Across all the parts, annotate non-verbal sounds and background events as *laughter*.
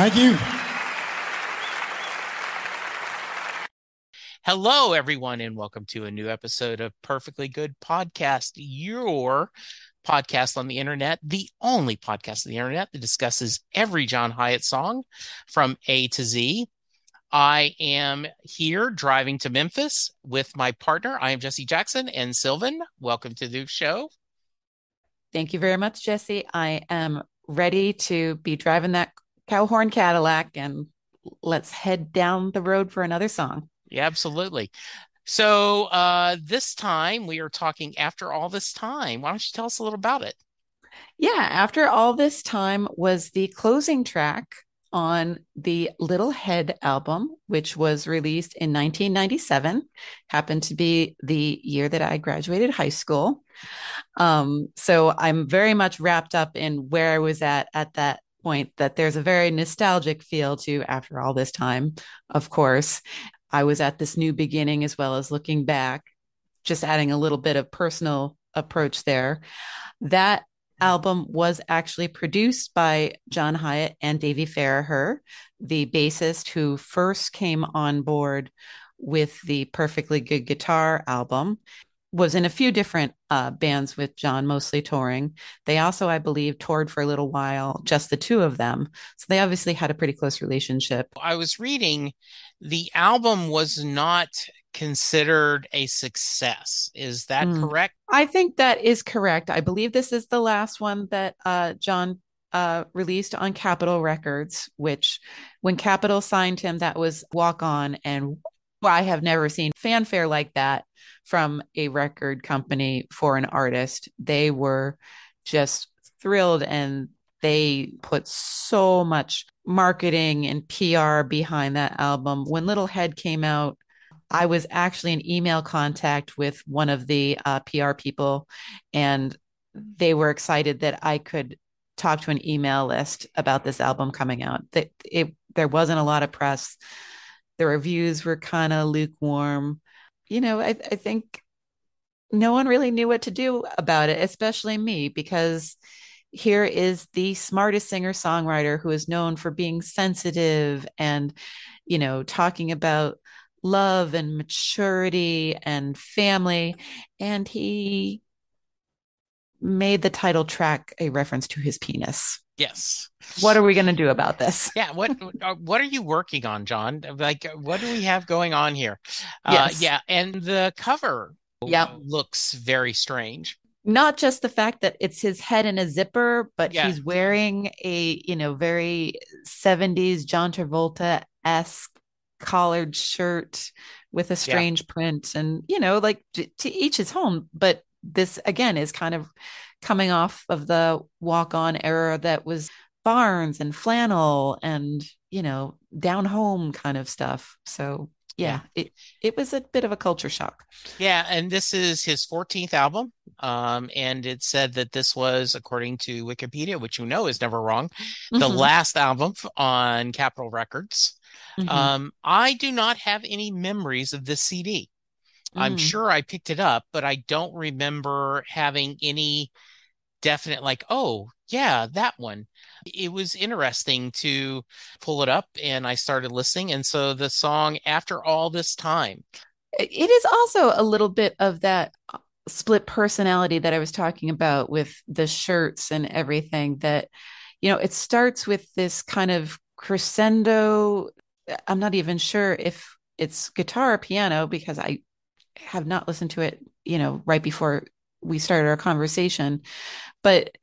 Thank you. Hello, everyone, and welcome to a new episode of Perfectly Good Podcast, your podcast on the internet, the only podcast on the internet that discusses every John Hiatt song from A to Z. I am here driving to Memphis with my partner. I am Jesse Jackson and Sylvan. Welcome to the show. Thank you very much, Jesse. I am ready to be driving that cowhorn Cadillac and let's head down the road for another song. Yeah, absolutely. So uh, this time we are talking after all this time. Why don't you tell us a little about it? Yeah, after all this time was the closing track on the Little Head album, which was released in 1997. Happened to be the year that I graduated high school. Um, so I'm very much wrapped up in where I was at at that point that there's a very nostalgic feel to after all this time, of course. I was at this new beginning as well as looking back, just adding a little bit of personal approach there. That album was actually produced by John Hiatt and Davey Faragher, the bassist who first came on board with the Perfectly Good Guitar album was in a few different uh, bands with John, mostly touring. They also, I believe, toured for a little while, just the two of them. So they obviously had a pretty close relationship. I was reading the album was not considered a success. Is that Mm. correct? I think that is correct. I believe this is the last one that uh, John uh, released on Capitol Records, which when Capitol signed him, that was Walk On. And I have never seen fanfare like that from a record company for an artist. They were just thrilled and they put so much marketing and PR behind that album. When Little Head came out, I was actually in email contact with one of the uh, PR people, and they were excited that I could talk to an email list about this album coming out. That it there wasn't a lot of press. The reviews were kind of lukewarm. You know, I, I think no one really knew what to do about it, especially me, because here is the smartest singer songwriter who is known for being sensitive and, you know, talking about love and maturity and family. And he made the title track a reference to his penis. Yes. What are we going to do about this? *laughs* Yeah. What uh, What are you working on, John? Like, what do we have going on here? Uh, Yes. Yeah, and the cover yeah. looks very strange. Not just the fact that it's his head in a zipper, but Yeah. he's wearing a, you know, very 70s John Travolta esque collared shirt with a strange print. And, you know, like to, to each his home. But this, again, is kind of coming off of the walk on era that was Barnes and flannel and, you know, down home kind of stuff. So yeah, it it was a bit of a culture shock. Yeah, and this is his 14th album. Um, and it said that this was, according to Wikipedia, which you know is never wrong, the Mhm. last album on Capitol Records. Mhm. Um, I do not have any memories of this CD. I'm Mm. sure I picked it up, but I don't remember having any definite, like, oh, yeah, that one. It was interesting to pull it up and I started listening. And so the song, After All This Time, It is also a little bit of that uh, split personality that I was talking about with the shirts and everything that, you know, it starts with this kind of crescendo. I'm not even sure if it's guitar or piano because I have not listened to it, you know, right before we started our conversation, but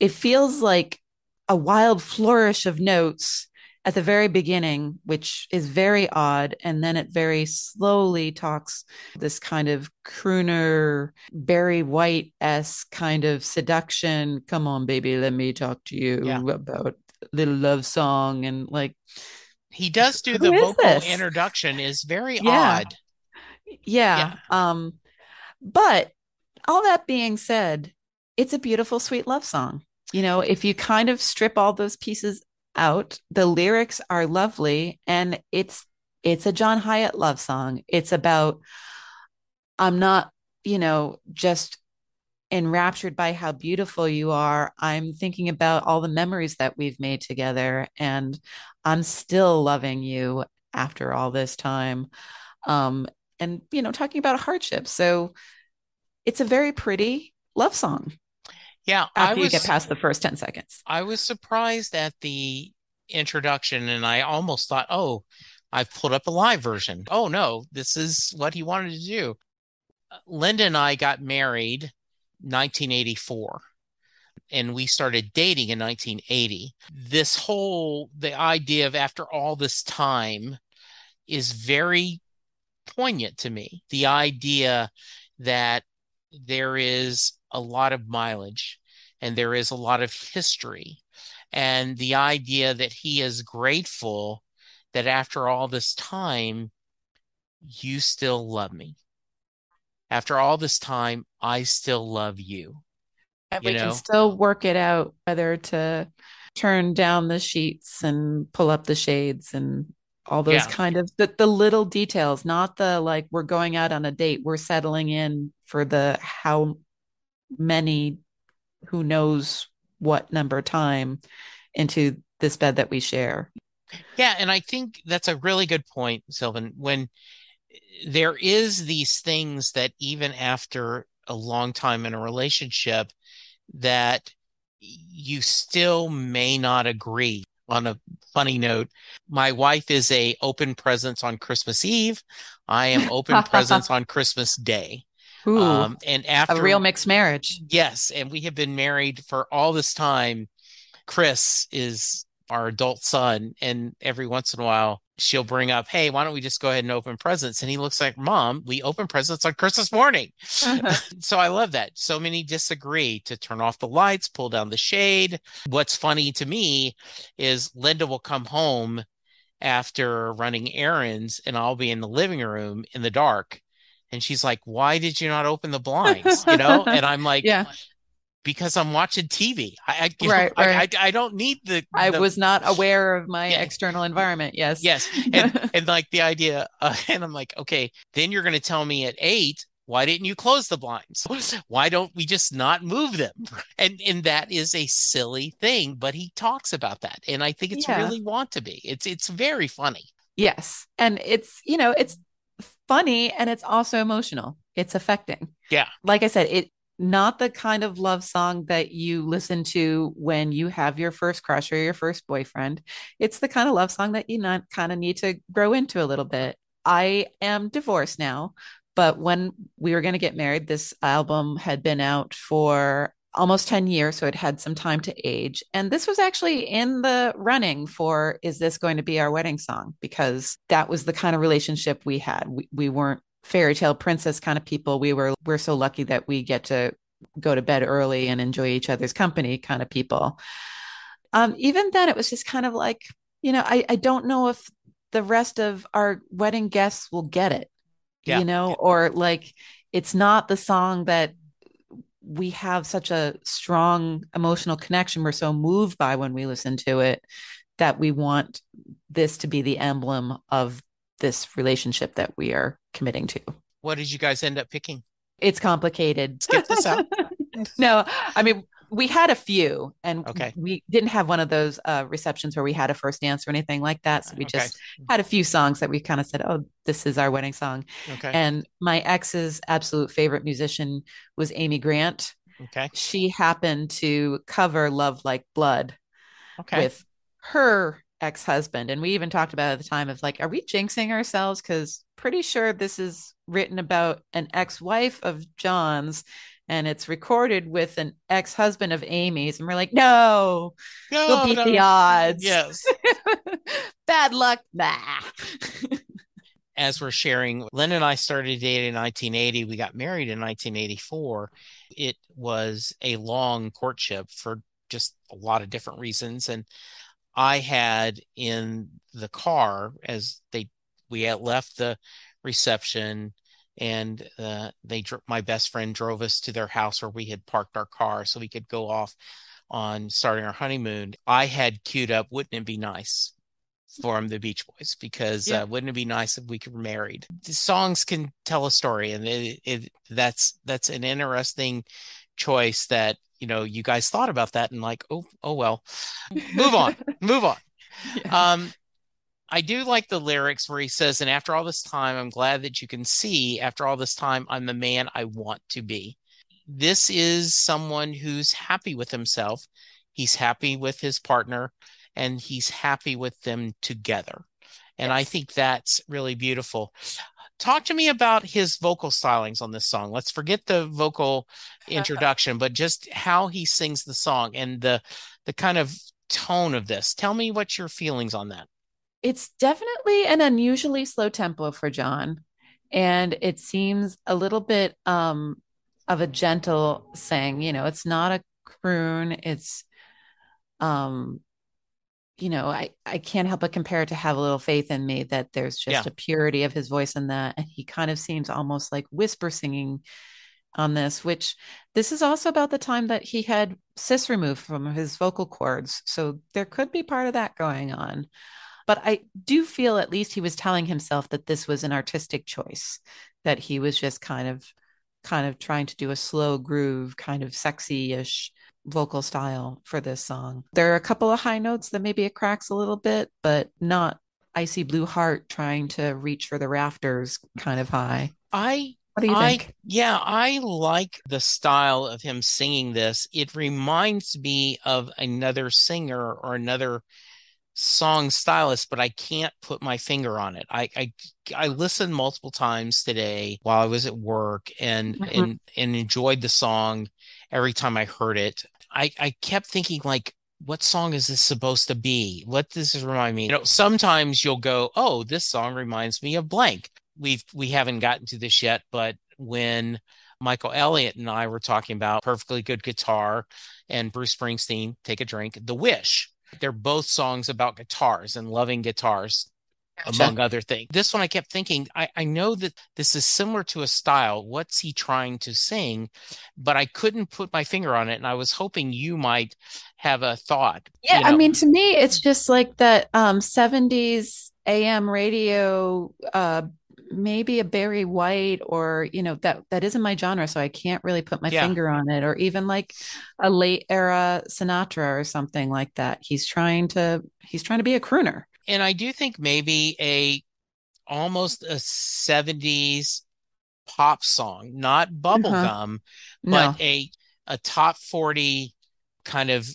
it feels like a wild flourish of notes at the very beginning, which is very odd. And then it very slowly talks this kind of crooner, Barry White esque kind of seduction. Come on, baby, let me talk to you Yeah. about little love song. And like, he does do the vocal this? introduction is very Yeah. odd. yeah. Um, but all that being said, it's a beautiful, sweet love song. You know, if you kind of strip all those pieces out, the lyrics are lovely and it's it's a John Hiatt love song. It's about I'm not, you know, just enraptured by how beautiful you are. I'm thinking about all the memories that we've made together and I'm still loving you after all this time. Um and you know, talking about hardship. So it's a very pretty love song Yeah, I after you get past the first 10 seconds. I was surprised at the introduction and I almost thought, oh, I've pulled up a live version. Oh no, this is what he wanted to do. Linda and I got married 1984 and we started dating in 1980. This whole the idea of after all this time is very poignant to me. The idea that there is a lot of mileage and there is a lot of history. And the idea that he is grateful that after all this time you still love me. After all this time i still love you. And you we know? can still work it out whether to turn down the sheets and pull up the shades and all those Yeah. kind of the, the little details, not the like we're going out on a date, we're settling in for the how many who knows what number time into this bed that we share. Yeah, and I think that's a really good point, Sylvan. When eh, there is these things that even after a long time in a relationship, that you still may not agree. On a funny note, my wife is a open presence on Christmas Eve. I am open *laughs* presence on Christmas Day. Ooh, Um, and after a real mixed marriage. Yes, and we have been married for all this time. Chris is our adult son, and every once in a while she'll bring up, "Hey, why don't we just go ahead and open presents?" And he looks like, "Mom, we open presents on Christmas morning." *laughs* *laughs* so I love that. So many disagree to turn off the lights, pull down the shade. What's funny to me is Linda will come home after running errands, and I'll be in the living room in the dark. And she's like, Why did you not open the blinds? You know? *laughs* And I'm like, Yeah. Because I'm watching TV. I, I Right, I, right. I, I don't need the. I the- was not aware of my Yeah. external environment. Yes. Yes, and *laughs* and like the idea, uh, *laughs* and I'm like, okay, then you're going to tell me at eight, why didn't you close the blinds? *gasps* Why don't we just not move them? *laughs* And and that is a silly thing, but he talks about that, and I think it's Yeah. really want to be. It's it's very funny. Yes. And it's, you know, it's funny and it's also emotional. It's affecting. Yeah. Like I said, it not the kind of love song that you listen to when you have your first crush or your first boyfriend. It's the kind of love song that you not kind of need to grow into a little bit. I am divorced now, but when we were going to get married, this album had been out for almost 10 years, so it had some time to age. And this was actually in the running for is this going to be our wedding song? Because that was the kind of relationship we had. We, we weren't fairy tale princess kind of people. We were we're so lucky that we get to go to bed early and enjoy each other's company kind of people. Um, even then it was just kind of like, you know, I, I don't know if the rest of our wedding guests will get it. Yeah. You know, or like it's not the song that we have such a strong emotional connection we're so moved by when we listen to it that we want this to be the emblem of this relationship that we are committing to. What did you guys end up picking? It's complicated. *laughs* Skip this *laughs* no, I mean, we had a few and Okay. we didn't have one of those uh, receptions where we had a first dance or anything like that. So we Okay. just had a few songs that we kind of said, oh, this is our wedding song. Okay. And my ex's absolute favorite musician was Amy Grant. okay. She happened to cover Love Like Blood Okay. with her ex-husband and we even talked about it at the time of like are we jinxing ourselves because pretty sure this is written about an ex-wife of john's and it's recorded with an ex-husband of amy's and we're like no No, we'll beat no. the odds Yes. *laughs* bad luck nah *laughs* as we're sharing, Lynn and I started dating in 1980. We got married in 1984. It was a long courtship for just a lot of different reasons. And I had in the car as they we had left the reception and uh, they my best friend drove us to their house where we had parked our car so we could go off on starting our honeymoon. I had queued up, wouldn't it be nice? from the Beach Boys because Yeah. uh, wouldn't it be nice if we could married? The songs can tell a story, and it, it that's that's an interesting choice that you know you guys thought about that and like oh oh well, *laughs* move on, move on. Um, I do like the lyrics where he says, "And after all this time, I'm glad that you can see. After all this time, I'm the man I want to be." This is someone who's happy with himself. He's happy with his partner, and he's happy with them together. And I think that's really beautiful. Talk to me about his vocal stylings on this song. Let's forget the vocal *laughs* introduction, but just how he sings the song and the the kind of tone of this. Tell me what your feelings on that. it's definitely an unusually slow tempo for John. And it seems a little bit um of a gentle sing. You know, it's not a croon. It's um you know, I, I can't help but compare it to Have a Little Faith in Me, that there's just Yeah. a purity of his voice in that. And he kind of seems almost like whisper singing on this, which this is also about the time that he had cis removed from his vocal cords. So there could be part of that going on. But I do feel at least he was telling himself that this was an artistic choice, that he was just kind of kind of trying to do a slow groove, kind of sexy-ish vocal style for this song. There are a couple of high notes that maybe it cracks a little bit, but not icy blue heart trying to reach for the rafters kind of high. I What do you I think? yeah, I like the style of him singing this. It reminds me of another singer or another song stylist, but I can't put my finger on it. I I I listened multiple times today while I was at work and Mhm. and and enjoyed the song every time I heard it. I I kept thinking like what song is this supposed to be? What does this remind me? You know, sometimes you'll go, "Oh, this song reminds me of blank." We've we haven't gotten to this yet, but when Michael Elliott and I were talking about Perfectly Good Guitar and Bruce Springsteen, Take a Drink, The Wish. They're both songs about guitars and loving guitars, among other things. This one I kept thinking, I, I know that this is similar to a style. What's he trying to sing? But I couldn't put my finger on it. And I was hoping you might have a thought. Yeah, you I mean, to me, it's just like that um 70s AM radio, uh maybe a Barry White or you know that that isn't my genre, so I can't really put my Yeah. finger on it, or even like a late era Sinatra or something like that. He's trying to he's trying to be a crooner. And I do think maybe a almost a 70s pop song, not uh-huh. bubblegum, No, but a a top 40 kind of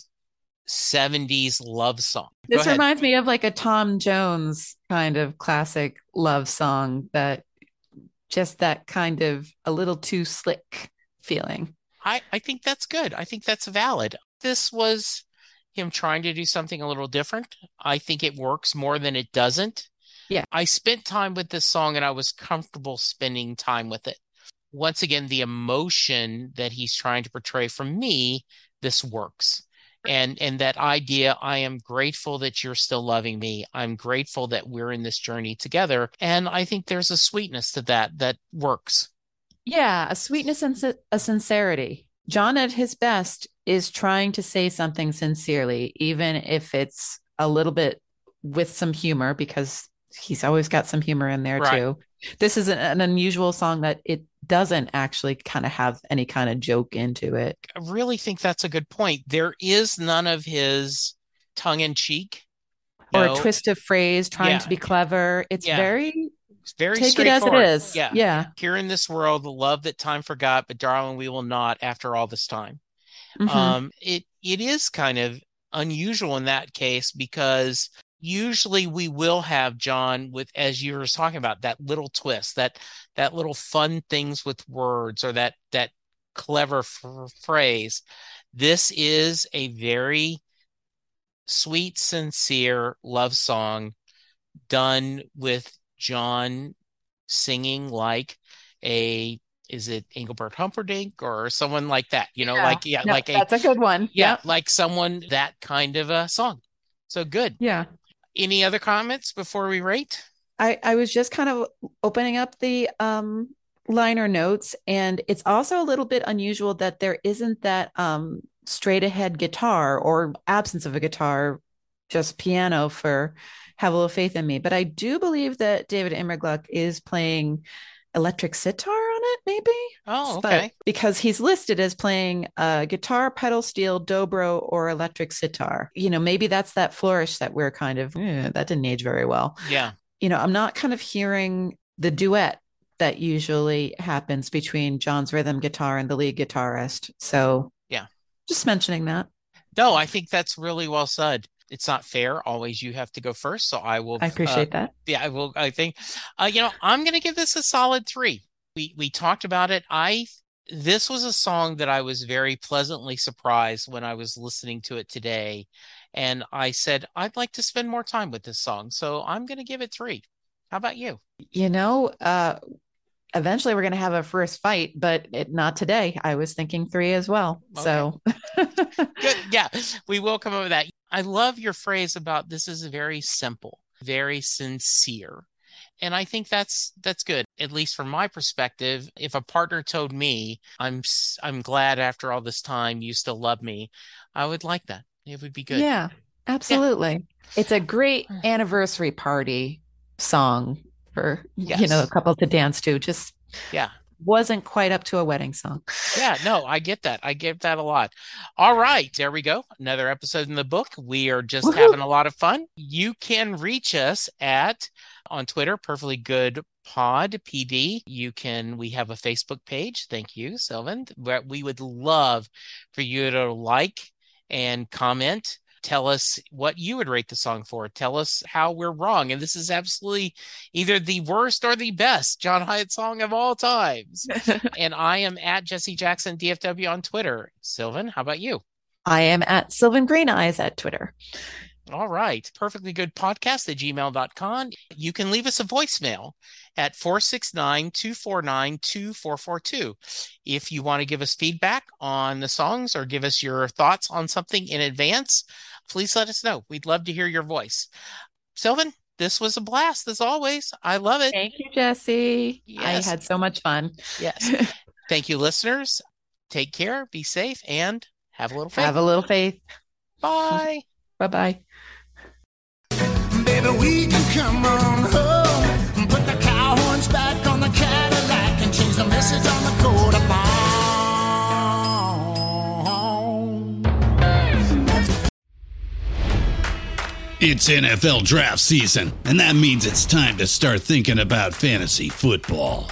70s love song. This reminds me of like a Tom Jones kind of classic love song that just that kind of a little too slick feeling. I, I think that's good. I think that's valid. This was him trying to do something a little different. I think it works more than it doesn't. Yeah. I spent time with this song and I was comfortable spending time with it. Once again, the emotion that he's trying to portray from me, this works. and and that idea i am grateful that you're still loving me i'm grateful that we're in this journey together and i think there's a sweetness to that that works yeah a sweetness and a sincerity john at his best is trying to say something sincerely even if it's a little bit with some humor because he's always got some humor in there right. too this is an, an unusual song that it doesn't actually kind of have any kind of joke into it. I really think that's a good point. There is none of his tongue in cheek or no. a twist of phrase trying yeah. to be clever. It's yeah. very very take it as it is. Yeah. Yeah. Here in this world, the love that time forgot, but darling, we will not after all this time. Mm-hmm. Um, it it is kind of unusual in that case because usually we will have John with as you were talking about that little twist, that that little fun things with words or that that clever f- phrase. This is a very sweet, sincere love song done with John singing like a is it Engelbert Humperdinck or someone like that? You know, yeah. like yeah, no, like a that's a good one. Yeah, yep. like someone that kind of a song. So good. Yeah. Any other comments before we rate? I, I was just kind of opening up the um, liner notes, and it's also a little bit unusual that there isn't that um, straight ahead guitar or absence of a guitar, just piano for Have a Little Faith in Me. But I do believe that David Immergluck is playing electric sitar on it, maybe. Oh, okay. But because he's listed as playing a guitar, pedal steel, dobro, or electric sitar. You know, maybe that's that flourish that we're kind of eh, that didn't age very well. Yeah. You know, I'm not kind of hearing the duet that usually happens between John's rhythm guitar and the lead guitarist. So yeah, just mentioning that. No, I think that's really well said it's not fair. Always you have to go first. So I will. I appreciate uh, that. Yeah, I will. I think, uh, you know, I'm going to give this a solid three. We we talked about it. I this was a song that I was very pleasantly surprised when I was listening to it today, and I said I'd like to spend more time with this song. So I'm going to give it three. How about you? You know, uh, eventually we're going to have a first fight, but it, not today. I was thinking three as well. Okay. So *laughs* good. Yeah, we will come up with that. I love your phrase about this is very simple, very sincere. And I think that's that's good. At least from my perspective, if a partner told me, "I'm I'm glad after all this time you still love me," I would like that. It would be good. Yeah, absolutely. Yeah. It's a great mm. anniversary party song for yes. you know a couple to dance to. Just yeah, wasn't quite up to a wedding song. yeah, no, I get that. I get that a lot. All right, there we go. Another episode in the book. We are just Woo-hoo. having a lot of fun. You can reach us at on Twitter, perfectly good pod pd you can we have a facebook page thank you sylvan we would love for you to like and comment Tell us what you would rate the song for. Tell us how we're wrong. And this is absolutely either the worst or the best John Hiatt song of all times. *laughs* and I am at Jesse Jackson DFW on Twitter. Sylvan, how about you? I am at Sylvan Green Eyes at Twitter. All right. Perfectly good podcast at gmail.com. You can leave us a voicemail at 469 249 2442. If you want to give us feedback on the songs or give us your thoughts on something in advance, please let us know. We'd love to hear your voice. Sylvan, this was a blast as always. I love it. Thank you, Jesse. Yes. I had so much fun. Yes. *laughs* Thank you, listeners. Take care, be safe, and have a little faith. Have a little faith. Bye. Bye bye. Baby, we can come on home. Put the cow horns back on the Cadillac and change the message on the coat of It's NFL draft season, and that means it's time to start thinking about fantasy football.